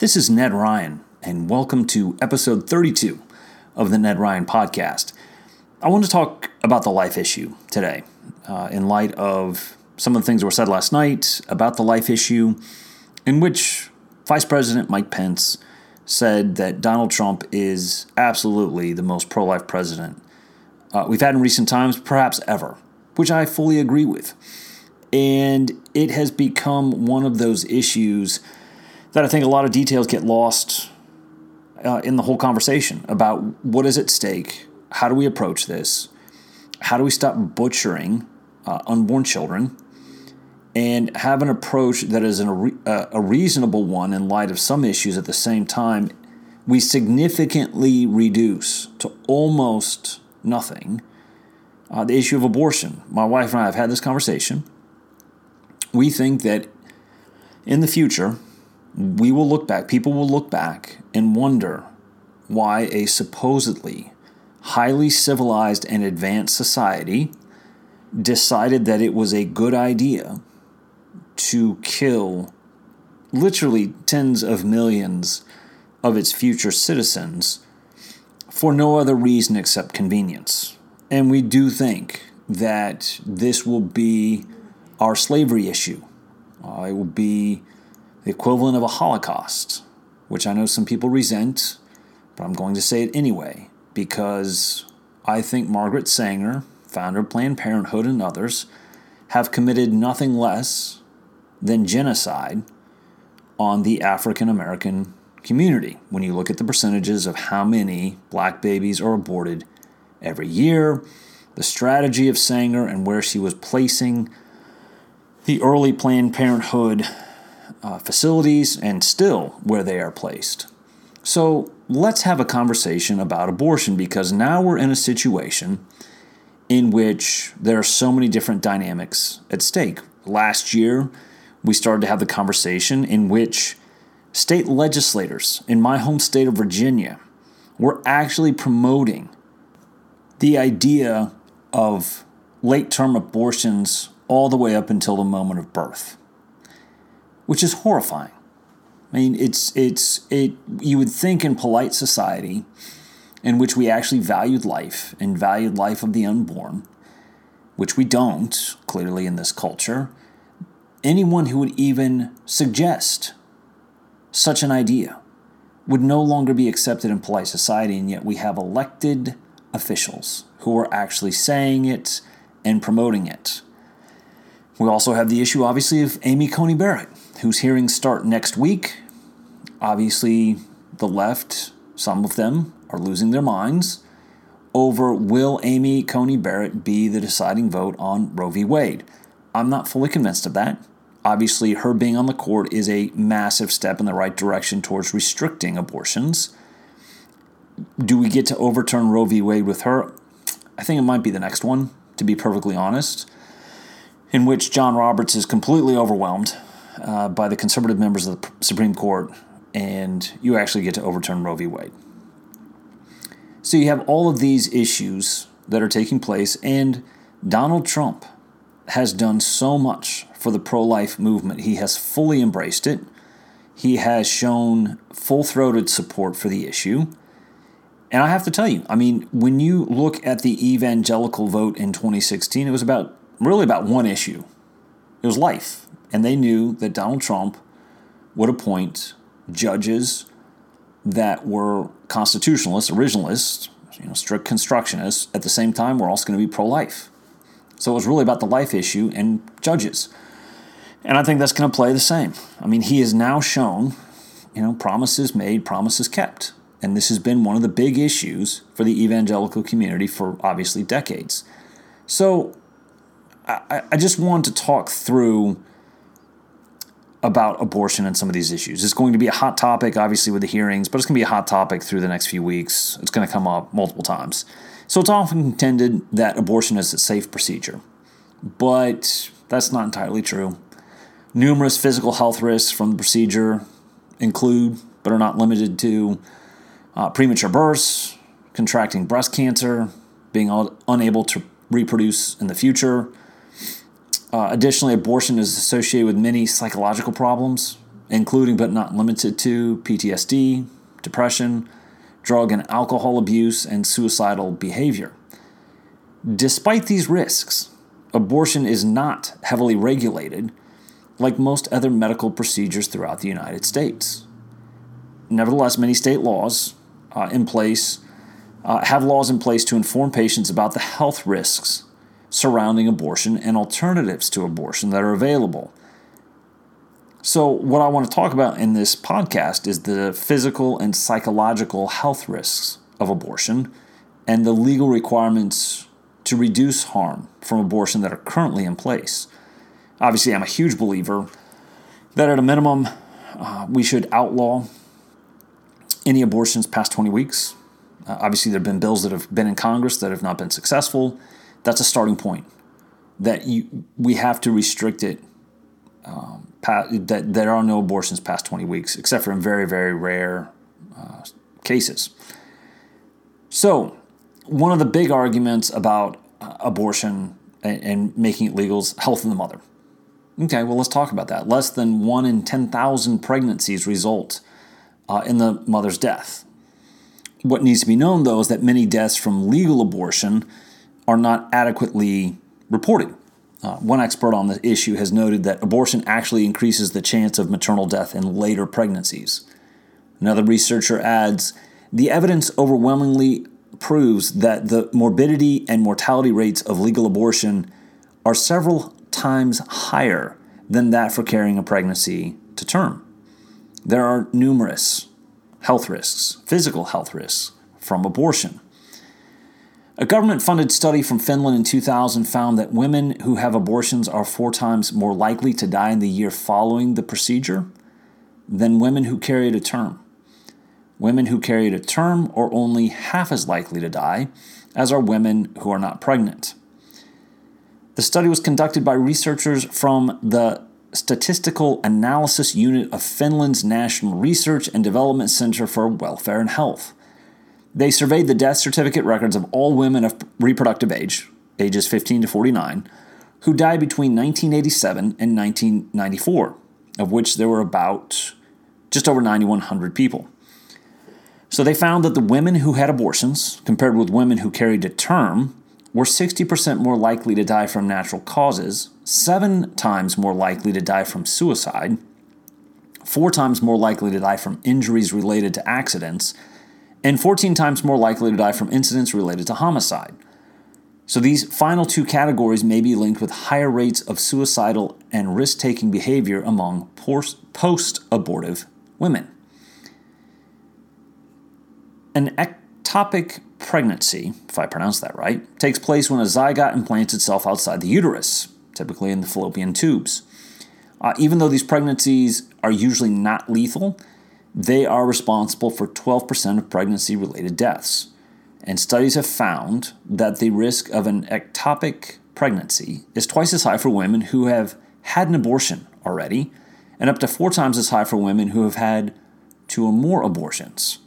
This is Ned Ryun, and welcome to episode 32 of the Ned Ryun podcast. I want to talk about the life issue today uh, in light of some of the things that were said last night about the life issue, in which Vice President Mike Pence said that Donald Trump is absolutely the most pro life president uh, we've had in recent times, perhaps ever, which I fully agree with. And it has become one of those issues that I think a lot of details get lost uh, in the whole conversation about what is at stake, how do we approach this, how do we stop butchering uh, unborn children, and have an approach that is an, a, uh, a reasonable one in light of some issues at the same time. We significantly reduce to almost nothing uh, the issue of abortion. My wife and I have had this conversation. We think that in the future, we will look back, people will look back and wonder why a supposedly highly civilized and advanced society decided that it was a good idea to kill literally tens of millions of its future citizens for no other reason except convenience. And we do think that this will be our slavery issue. Uh, it will be the equivalent of a Holocaust, which I know some people resent, but I'm going to say it anyway because I think Margaret Sanger, founder of Planned Parenthood, and others have committed nothing less than genocide on the African American community. When you look at the percentages of how many black babies are aborted every year, the strategy of Sanger and where she was placing the early Planned Parenthood uh, facilities and still where they are placed. So let's have a conversation about abortion because now we're in a situation in which there are so many different dynamics at stake. Last year, we started to have the conversation in which state legislators in my home state of Virginia were actually promoting the idea of late term abortions all the way up until the moment of birth which is horrifying. I mean, it's it's it. You would think in polite society, in which we actually valued life and valued life of the unborn, which we don't clearly in this culture. Anyone who would even suggest such an idea would no longer be accepted in polite society, and yet we have elected officials who are actually saying it and promoting it. We also have the issue, obviously, of Amy Coney Barrett, whose hearings start next week. Obviously, the left, some of them, are losing their minds over will Amy Coney Barrett be the deciding vote on Roe v. Wade. I'm not fully convinced of that. Obviously, her being on the court is a massive step in the right direction towards restricting abortions. Do we get to overturn Roe v. Wade with her? I think it might be the next one, to be perfectly honest in which John Roberts is completely overwhelmed uh, by the conservative members of the Supreme Court, and you actually get to overturn Roe v. Wade. So you have all of these issues that are taking place, and Donald Trump has done so much for the pro life movement. He has fully embraced it, he has shown full throated support for the issue. And I have to tell you, I mean, when you look at the evangelical vote in 2016, it was about really about one issue it was life. And they knew that Donald Trump would appoint judges that were constitutionalists, originalists, you know, strict constructionists. At the same time, we're also going to be pro life. So it was really about the life issue and judges. And I think that's going to play the same. I mean, he has now shown, you know, promises made, promises kept. And this has been one of the big issues for the evangelical community for obviously decades. So I, I just want to talk through about abortion and some of these issues. It's going to be a hot topic, obviously, with the hearings, but it's going to be a hot topic through the next few weeks. It's going to come up multiple times. So it's often contended that abortion is a safe procedure, but that's not entirely true. Numerous physical health risks from the procedure include, but are not limited to, uh, premature births, contracting breast cancer, being unable to reproduce in the future, uh, additionally, abortion is associated with many psychological problems, including but not limited to PTSD, depression, drug and alcohol abuse, and suicidal behavior. Despite these risks, abortion is not heavily regulated like most other medical procedures throughout the United States. Nevertheless, many state laws uh, in place uh, have laws in place to inform patients about the health risks surrounding abortion and alternatives to abortion that are available. So, what I want to talk about in this podcast is the physical and psychological health risks of abortion and the legal requirements to reduce harm from abortion that are currently in place. Obviously, I'm a huge believer that at a minimum, uh, we should outlaw any abortions past 20 weeks. Uh, obviously, there have been bills that have been in Congress that have not been successful. That's a starting point. That you we have to restrict it. Um, that there are no abortions past 20 weeks, except for in very very rare uh, cases. So, one of the big arguments about uh, abortion and, and making it legal is health of the mother. Okay, well, let's talk about that. Less than one in 10,000 pregnancies result uh, in the mother's death. What needs to be known, though, is that many deaths from legal abortion are not adequately reported. Uh, one expert on the issue has noted that abortion actually increases the chance of maternal death in later pregnancies. Another researcher adds the evidence overwhelmingly proves that the morbidity and mortality rates of legal abortion are several times higher than that for carrying a pregnancy to term. There are numerous health risks, physical health risks from abortion. A government funded study from Finland in 2000 found that women who have abortions are four times more likely to die in the year following the procedure than women who carried a term. Women who carried a term are only half as likely to die as are women who are not pregnant. The study was conducted by researchers from the Statistical Analysis Unit of Finland's National Research and Development Center for Welfare and Health. They surveyed the death certificate records of all women of reproductive age, ages 15 to 49, who died between 1987 and 1994, of which there were about just over 9,100 people. So they found that the women who had abortions, compared with women who carried to term, were 60% more likely to die from natural causes, seven times more likely to die from suicide, four times more likely to die from injuries related to accidents, and 14 times more likely to die from incidents related to homicide. So these final two categories may be linked with higher rates of suicidal and risk taking behavior among post abortive women. An ectopic pregnancy, if I pronounce that right, takes place when a zygote implants itself outside the uterus, typically in the fallopian tubes. Uh, even though these pregnancies are usually not lethal, they are responsible for 12% of pregnancy related deaths. And studies have found that the risk of an ectopic pregnancy is twice as high for women who have had an abortion already, and up to four times as high for women who have had two or more abortions.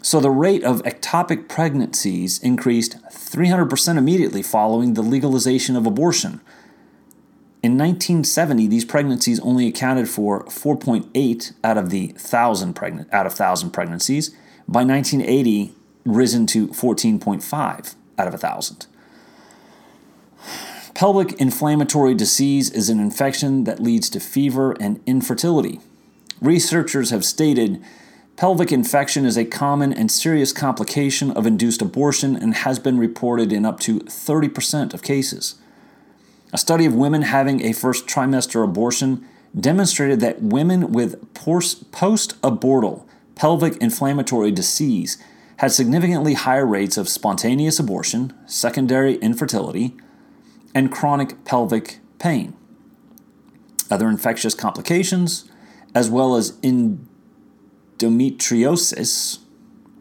So the rate of ectopic pregnancies increased 300% immediately following the legalization of abortion. In 1970, these pregnancies only accounted for 4.8 out of the thousand pregnant out of thousand pregnancies. By 1980, risen to 14.5 out of a thousand. Pelvic inflammatory disease is an infection that leads to fever and infertility. Researchers have stated Pelvic infection is a common and serious complication of induced abortion and has been reported in up to 30% of cases. A study of women having a first trimester abortion demonstrated that women with post abortal pelvic inflammatory disease had significantly higher rates of spontaneous abortion, secondary infertility, and chronic pelvic pain. Other infectious complications, as well as endometriosis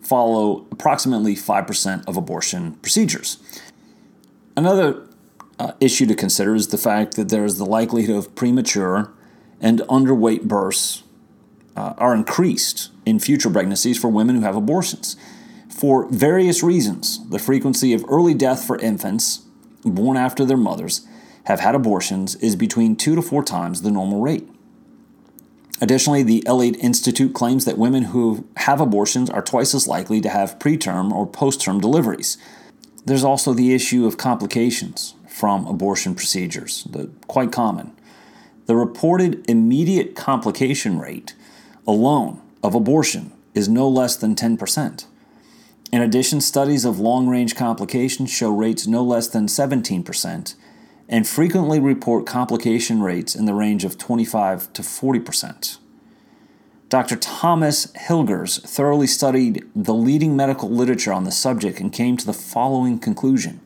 follow approximately 5% of abortion procedures. Another uh, issue to consider is the fact that there is the likelihood of premature and underweight births uh, are increased in future pregnancies for women who have abortions. For various reasons, the frequency of early death for infants born after their mothers have had abortions is between two to four times the normal rate. Additionally, the Elliott Institute claims that women who have abortions are twice as likely to have preterm or post-term deliveries. There's also the issue of complications from abortion procedures, the, quite common. The reported immediate complication rate alone of abortion is no less than 10%. In addition, studies of long range complications show rates no less than 17% and frequently report complication rates in the range of 25 to 40%. Dr. Thomas Hilgers thoroughly studied the leading medical literature on the subject and came to the following conclusion.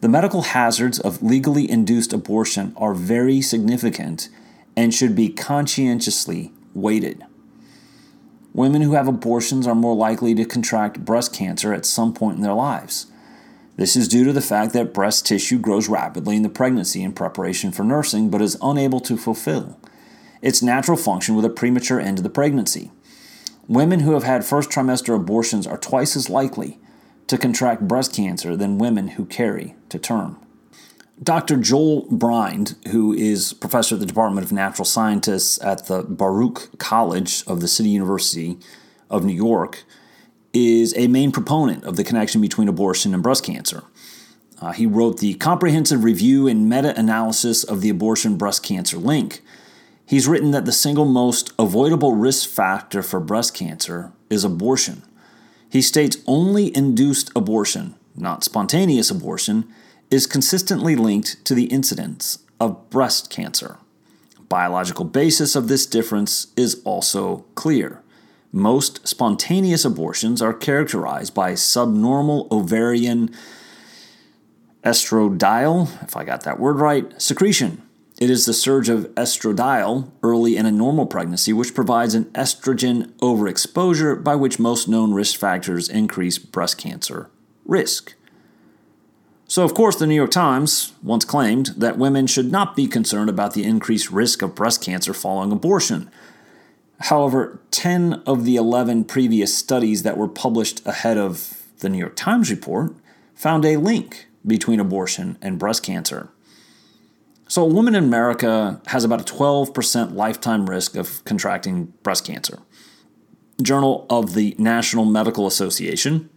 The medical hazards of legally induced abortion are very significant and should be conscientiously weighted. Women who have abortions are more likely to contract breast cancer at some point in their lives. This is due to the fact that breast tissue grows rapidly in the pregnancy in preparation for nursing but is unable to fulfill its natural function with a premature end to the pregnancy. Women who have had first trimester abortions are twice as likely to contract breast cancer than women who carry to term. Dr. Joel Brind, who is professor at the Department of Natural Sciences at the Baruch College of the City University of New York, is a main proponent of the connection between abortion and breast cancer. Uh, he wrote the Comprehensive Review and Meta Analysis of the Abortion Breast Cancer Link. He's written that the single most avoidable risk factor for breast cancer is abortion. He states only induced abortion, not spontaneous abortion, is consistently linked to the incidence of breast cancer. Biological basis of this difference is also clear. Most spontaneous abortions are characterized by subnormal ovarian estradiol, if I got that word right, secretion. It is the surge of estradiol early in a normal pregnancy which provides an estrogen overexposure by which most known risk factors increase breast cancer risk. So, of course, the New York Times once claimed that women should not be concerned about the increased risk of breast cancer following abortion. However, 10 of the 11 previous studies that were published ahead of the New York Times report found a link between abortion and breast cancer. So, a woman in America has about a 12% lifetime risk of contracting breast cancer. Journal of the National Medical Association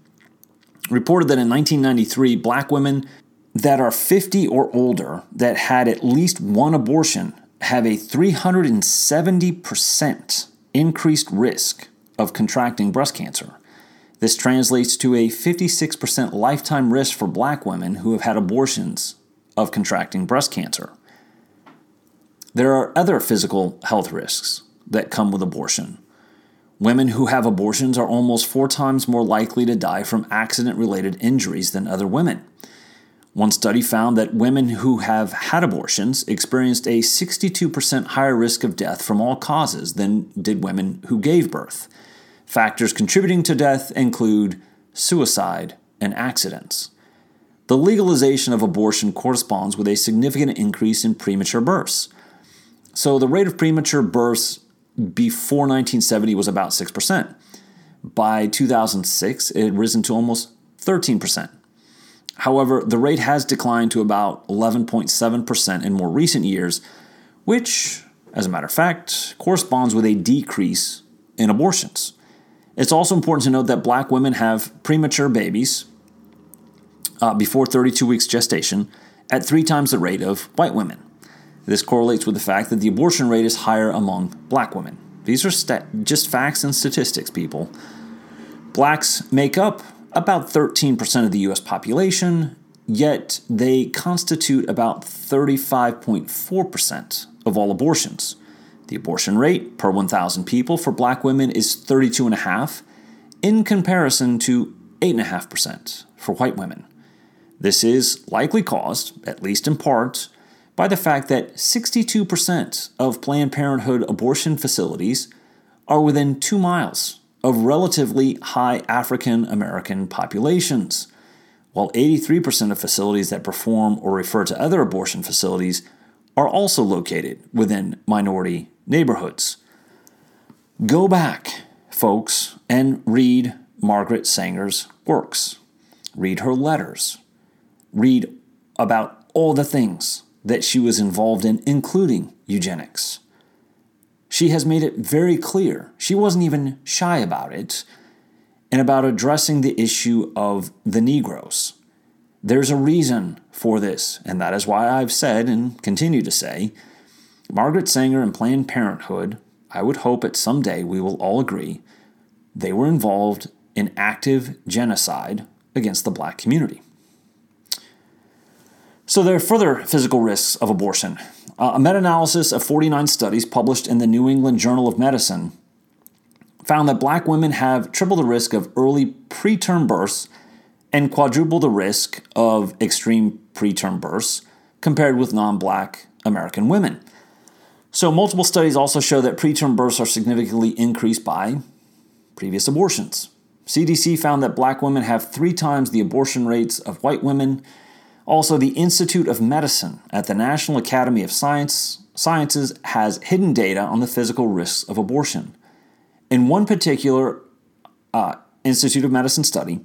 reported that in 1993, black women that are 50 or older that had at least one abortion have a 370% increased risk of contracting breast cancer. This translates to a 56% lifetime risk for black women who have had abortions of contracting breast cancer. There are other physical health risks that come with abortion. Women who have abortions are almost four times more likely to die from accident related injuries than other women. One study found that women who have had abortions experienced a 62% higher risk of death from all causes than did women who gave birth. Factors contributing to death include suicide and accidents. The legalization of abortion corresponds with a significant increase in premature births. So, the rate of premature births before 1970 was about 6%. By 2006, it had risen to almost 13%. However, the rate has declined to about 11.7% in more recent years, which, as a matter of fact, corresponds with a decrease in abortions. It's also important to note that black women have premature babies uh, before 32 weeks gestation at three times the rate of white women. This correlates with the fact that the abortion rate is higher among black women. These are st- just facts and statistics, people. Blacks make up about 13% of the US population, yet they constitute about 35.4% of all abortions. The abortion rate per 1,000 people for black women is 32.5 in comparison to 8.5% for white women. This is likely caused, at least in part, by the fact that 62% of Planned Parenthood abortion facilities are within two miles of relatively high African American populations, while 83% of facilities that perform or refer to other abortion facilities are also located within minority neighborhoods. Go back, folks, and read Margaret Sanger's works. Read her letters. Read about all the things that she was involved in, including eugenics. she has made it very clear. She wasn't even shy about it and about addressing the issue of the Negroes. There's a reason for this, and that is why I've said and continue to say Margaret Sanger and Planned Parenthood, I would hope that someday we will all agree, they were involved in active genocide against the black community. So, there are further physical risks of abortion. Uh, a meta analysis of 49 studies published in the New England Journal of Medicine found that black women have triple the risk of early preterm births and quadruple the risk of extreme preterm births compared with non black American women. So, multiple studies also show that preterm births are significantly increased by previous abortions. CDC found that black women have three times the abortion rates of white women. Also, the Institute of Medicine at the National Academy of Science, Sciences has hidden data on the physical risks of abortion. In one particular uh, Institute of Medicine study,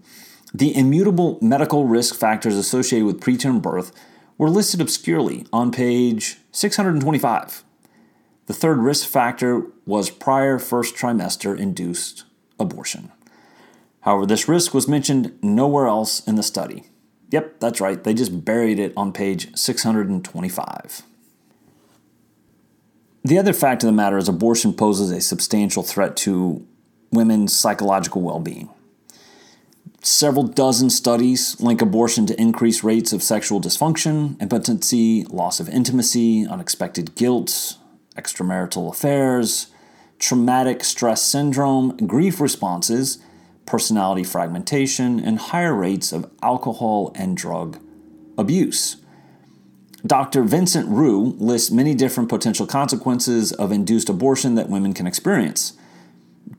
the immutable medical risk factors associated with preterm birth were listed obscurely on page 625. The third risk factor was prior first trimester induced abortion. However, this risk was mentioned nowhere else in the study. Yep, that's right, they just buried it on page 625. The other fact of the matter is abortion poses a substantial threat to women's psychological well being. Several dozen studies link abortion to increased rates of sexual dysfunction, impotency, loss of intimacy, unexpected guilt, extramarital affairs, traumatic stress syndrome, grief responses, personality fragmentation, and higher rates of alcohol and drug abuse. Dr. Vincent Rue lists many different potential consequences of induced abortion that women can experience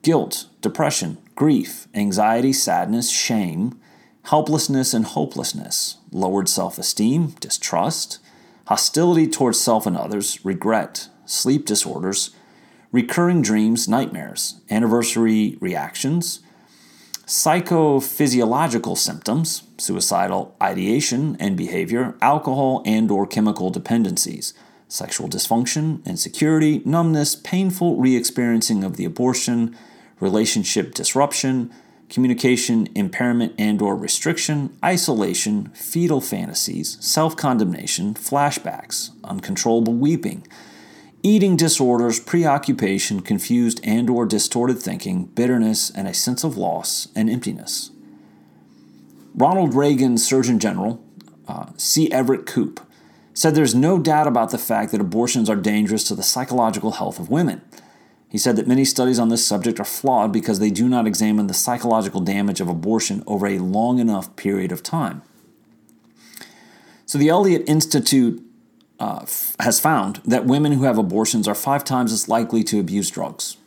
guilt, depression, grief, anxiety, sadness, shame, helplessness and hopelessness, lowered self esteem, distrust, hostility towards self and others, regret, sleep disorders, recurring dreams, nightmares, anniversary reactions, psychophysiological symptoms, suicidal ideation and behavior, alcohol and or chemical dependencies, sexual dysfunction, insecurity, numbness, painful re-experiencing of the abortion, relationship disruption, communication impairment and or restriction, isolation, fetal fantasies, self-condemnation, flashbacks, uncontrollable weeping, eating disorders, preoccupation, confused and or distorted thinking, bitterness, and a sense of loss and emptiness. Ronald Reagan's Surgeon General, uh, C. Everett Koop, said there's no doubt about the fact that abortions are dangerous to the psychological health of women. He said that many studies on this subject are flawed because they do not examine the psychological damage of abortion over a long enough period of time. So, the Elliott Institute uh, f- has found that women who have abortions are five times as likely to abuse drugs.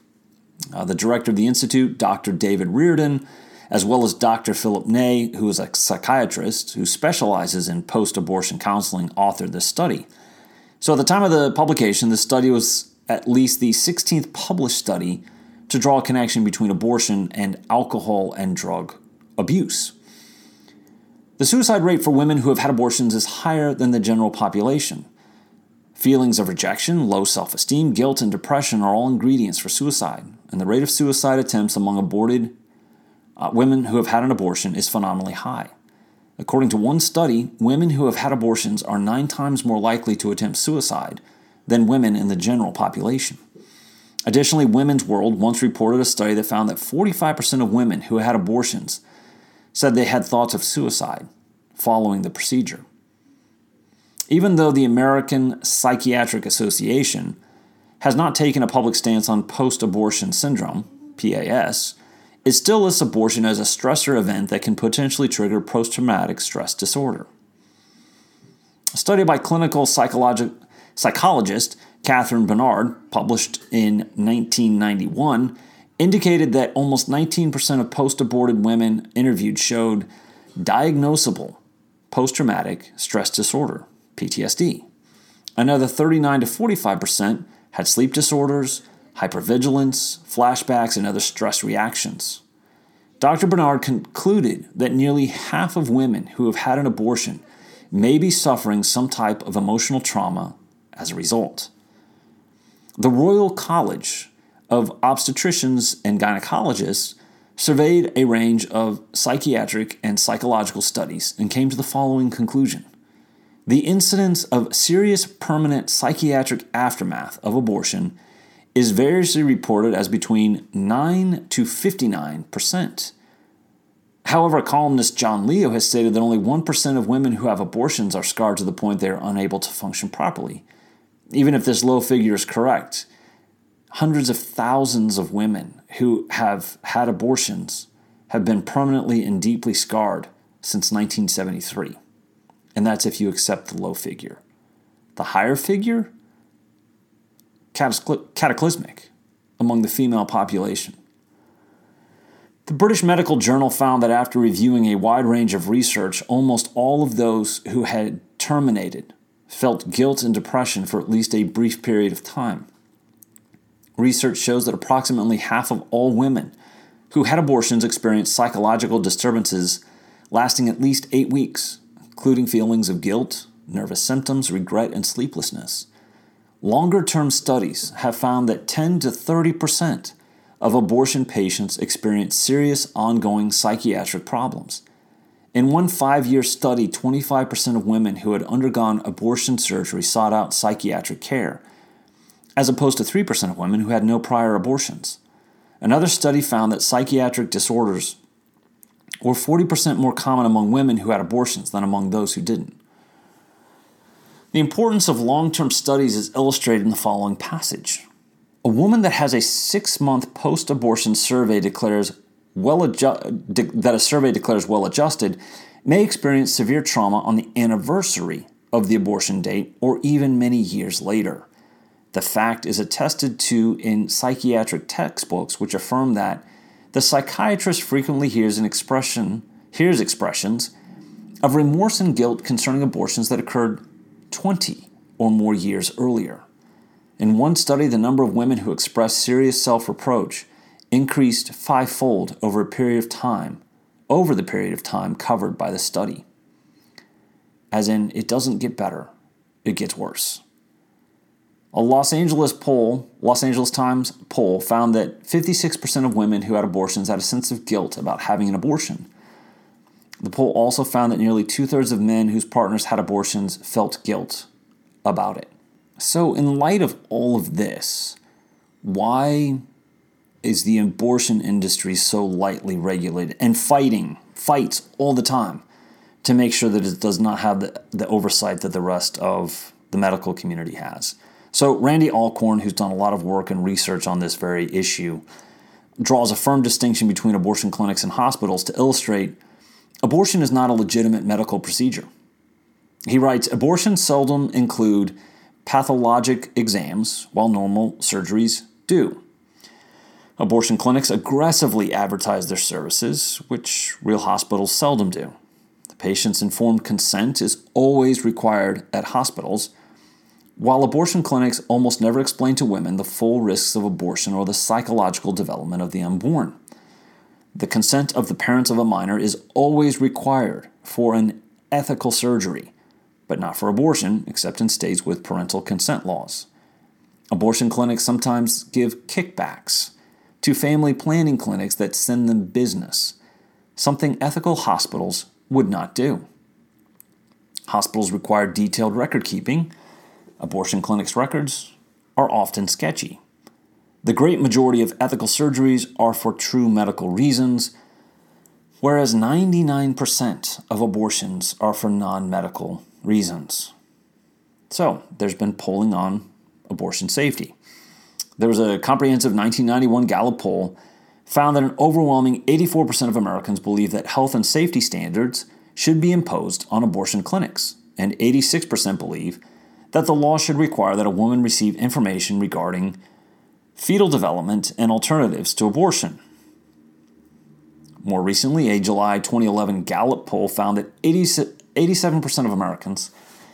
Uh, the director of the Institute, Dr. David Reardon, as well as Dr. Philip Ney, who is a psychiatrist who specializes in post abortion counseling, authored this study. So, at the time of the publication, the study was at least the 16th published study to draw a connection between abortion and alcohol and drug abuse. The suicide rate for women who have had abortions is higher than the general population. Feelings of rejection, low self esteem, guilt, and depression are all ingredients for suicide, and the rate of suicide attempts among aborted uh, women who have had an abortion is phenomenally high. According to one study, women who have had abortions are nine times more likely to attempt suicide than women in the general population. Additionally, Women's World once reported a study that found that 45% of women who had abortions said they had thoughts of suicide following the procedure. Even though the American Psychiatric Association has not taken a public stance on post abortion syndrome, PAS, it still lists abortion as a stressor event that can potentially trigger post traumatic stress disorder. A study by clinical psychologist Catherine Bernard, published in 1991, indicated that almost 19% of post aborted women interviewed showed diagnosable post traumatic stress disorder. PTSD. Another 39 to 45% had sleep disorders, hypervigilance, flashbacks, and other stress reactions. Dr. Bernard concluded that nearly half of women who have had an abortion may be suffering some type of emotional trauma as a result. the Royal College of Obstetricians and Gynecologists surveyed a range of psychiatric and psychological studies and came to the following conclusion. The incidence of serious permanent psychiatric aftermath of abortion is variously reported as between 9 to 59%. However, columnist John Leo has stated that only 1% of women who have abortions are scarred to the point they are unable to function properly. Even if this low figure is correct, hundreds of thousands of women who have had abortions have been permanently and deeply scarred since 1973. And that's if you accept the low figure. The higher figure, cataclysmic among the female population. The British Medical Journal found that after reviewing a wide range of research, almost all of those who had terminated felt guilt and depression for at least a brief period of time. Research shows that approximately half of all women who had abortions experienced psychological disturbances lasting at least eight weeks, including feelings of guilt, nervous symptoms, regret, and sleeplessness. Longer term studies have found that 10 to 30 percent of abortion patients experience serious ongoing psychiatric problems. In one five year study, 25% of women who had undergone abortion surgery sought out psychiatric care, as opposed to 3% of women who had no prior abortions. Another study found that psychiatric disorders were 40% more common among women who had abortions than among those who didn't. The importance of long term studies is illustrated in the following passage. A woman that has a six month post abortion survey declares well adju- de- that a survey declares well adjusted may experience severe trauma on the anniversary of the abortion date or even many years later. The fact is attested to in psychiatric textbooks which affirm that the psychiatrist frequently hears an expression hears expressions of remorse and guilt concerning abortions that occurred 20 or more years earlier. In one study, the number of women who expressed serious self reproach increased fivefold over a period of time, over the period of time covered by the study. As in, it doesn't get better, it gets worse. A Los Angeles poll, Los Angeles Times poll, found that 56% of women who had abortions had a sense of guilt about having an abortion. The poll also found that nearly two thirds of men whose partners had abortions felt guilt about it. So, in light of all of this, why is the abortion industry so lightly regulated and fighting, fights all the time to make sure that it does not have the, the oversight that the rest of the medical community has? So, Randy Alcorn, who's done a lot of work and research on this very issue, draws a firm distinction between abortion clinics and hospitals to illustrate abortion is not a legitimate medical procedure. He writes Abortions seldom include pathologic exams, while normal surgeries do. Abortion clinics aggressively advertise their services, which real hospitals seldom do. The patient's informed consent is always required at hospitals, while abortion clinics almost never explain to women the full risks of abortion or the psychological development of the unborn. The consent of the parents of a minor is always required for an ethical surgery but not for abortion, except in states with parental consent laws. Abortion clinics sometimes give kickbacks to family planning clinics that send them business, something ethical hospitals would not do. Hospitals require detailed record keeping. Abortion clinics' records are often sketchy. The great majority of ethical surgeries are for true medical reasons, whereas 99% of abortions are for non medical reasons. So, there's been polling on abortion safety. There was a comprehensive 1991 Gallup poll found that an overwhelming 84% of Americans believe that health and safety standards should be imposed on abortion clinics, and 86% believe that the law should require that a woman receive information regarding fetal development and alternatives to abortion. More recently, a July 2011 Gallup poll found that 87% of Americans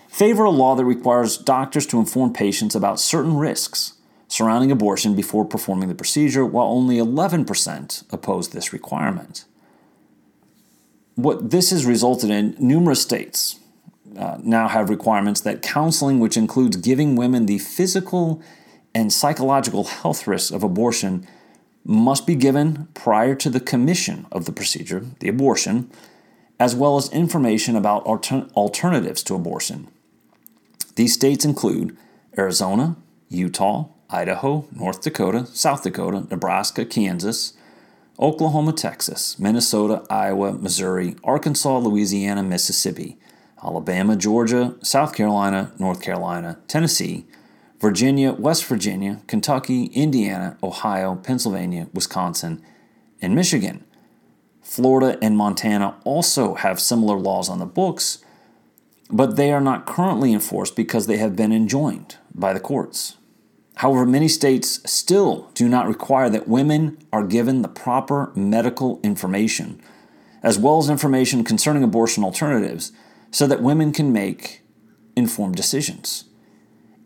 favor a law that requires doctors to inform patients about certain risks surrounding abortion before performing the procedure, while only 11% oppose this requirement. What this has resulted in, numerous states uh, now have requirements that counseling, which includes giving women the physical and psychological health risks of abortion must be given prior to the commission of the procedure, the abortion, as well as information about alter- alternatives to abortion. These states include Arizona, Utah, Idaho, North Dakota, South Dakota, Nebraska, Kansas, Oklahoma, Texas, Minnesota, Iowa, Missouri, Arkansas, Louisiana, Mississippi, Alabama, Georgia, South Carolina, North Carolina, Tennessee, Virginia, West Virginia, Kentucky, Indiana, Ohio, Pennsylvania, Wisconsin, and Michigan. Florida and Montana also have similar laws on the books, but they are not currently enforced because they have been enjoined by the courts. However, many states still do not require that women are given the proper medical information, as well as information concerning abortion alternatives, so that women can make informed decisions.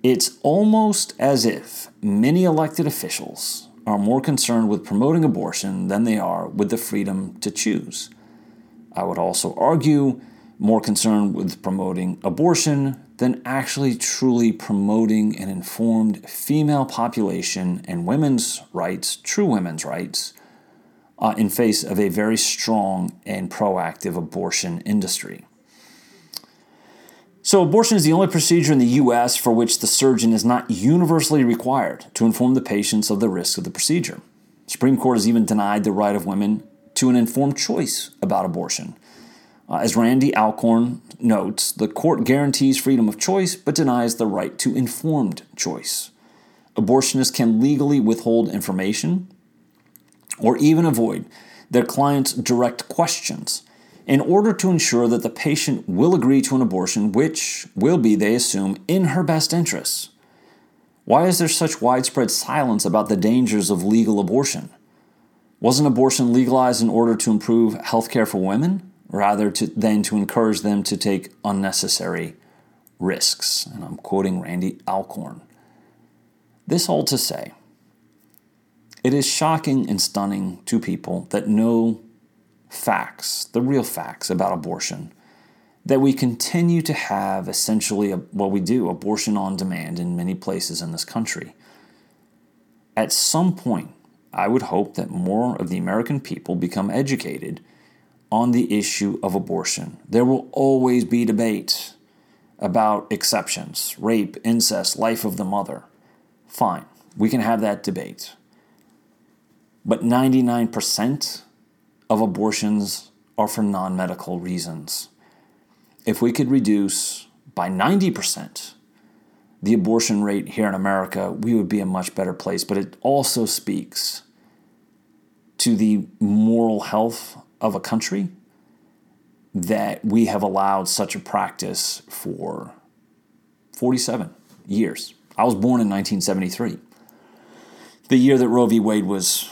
It's almost as if many elected officials are more concerned with promoting abortion than they are with the freedom to choose. I would also argue more concerned with promoting abortion than actually truly promoting an informed female population and women's rights, true women's rights, uh, in face of a very strong and proactive abortion industry. So, abortion is the only procedure in the U.S. for which the surgeon is not universally required to inform the patients of the risks of the procedure. The Supreme Court has even denied the right of women to an informed choice about abortion. Uh, as Randy Alcorn notes, the court guarantees freedom of choice but denies the right to informed choice. Abortionists can legally withhold information or even avoid their clients' direct questions in order to ensure that the patient will agree to an abortion which will be, they assume, in her best interests. Why is there such widespread silence about the dangers of legal abortion? Wasn't abortion legalized in order to improve health care for women, rather to, than to encourage them to take unnecessary risks? And I'm quoting Randy Alcorn. This all to say, it is shocking and stunning to people that know facts, the real facts about abortion, that we continue to have essentially what we do abortion on demand in many places in this country. At some point, I would hope that more of the American people become educated on the issue of abortion. There will always be debate about exceptions, rape, incest, life of the mother. Fine, we can have that debate. But 99% of abortions are for non medical reasons. If we could reduce by 90% the abortion rate here in America, we would be a much better place. But it also speaks to the moral health of a country that we have allowed such a practice for 47 years. I was born in 1973, the year that Roe v. Wade was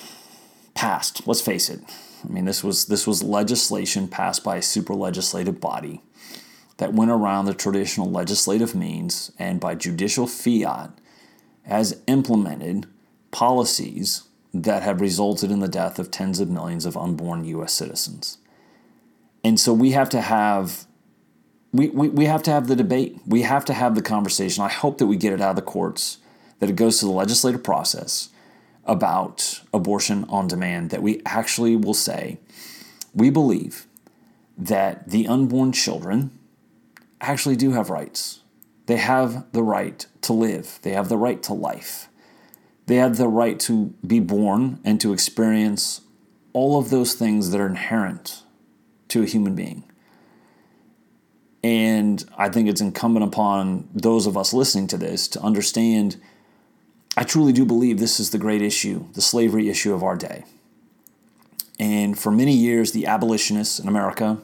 passed. Let's face it, I mean, this was this was legislation passed by a super legislative body that went around the traditional legislative means and by judicial fiat has implemented policies that have resulted in the death of tens of millions of unborn US citizens. And so we have to have we, we, we have to have the debate. We have to have the conversation. I hope that we get it out of the courts, that it goes to the legislative process, about abortion on demand that we actually will say we believe that the unborn children actually do have rights. They have the right to live, they have the right to life, they have the right to be born and to experience all of those things that are inherent to a human being. And I think it's incumbent upon those of us listening to this to understand I truly do believe this is the great issue, the slavery issue of our day. And for many years, the abolitionists in America,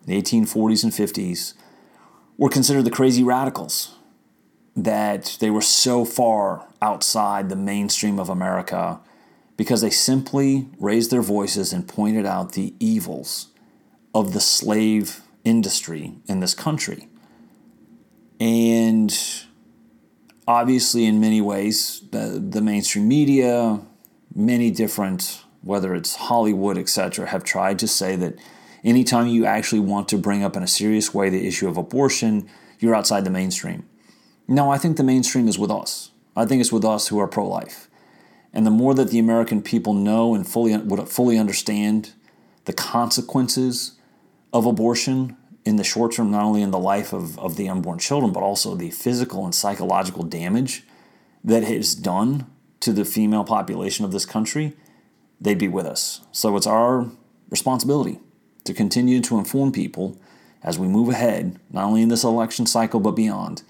in the 1840s and 50s, were considered the crazy radicals, that they were so far outside the mainstream of America because they simply raised their voices and pointed out the evils of the slave industry in this country. And obviously, in many ways, the, the mainstream media, many different, whether it's Hollywood, etc., have tried to say that anytime you actually want to bring up in a serious way the issue of abortion, you're outside the mainstream. No, I think the mainstream is with us. I think it's with us who are pro life. And the more that the American people know and fully would fully understand the consequences of abortion in the short term, not only in the life of, of the unborn children, but also the physical and psychological damage that is done to the female population of this country, they'd be with us. So it's our responsibility to continue to inform people as we move ahead, not only in this election cycle, but beyond,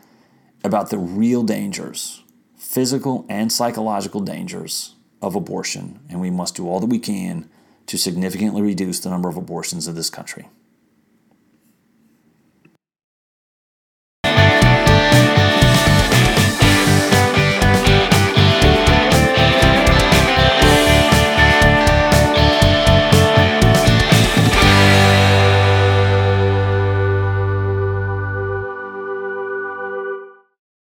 about the real dangers, physical and psychological dangers of abortion. And we must do all that we can to significantly reduce the number of abortions in this country.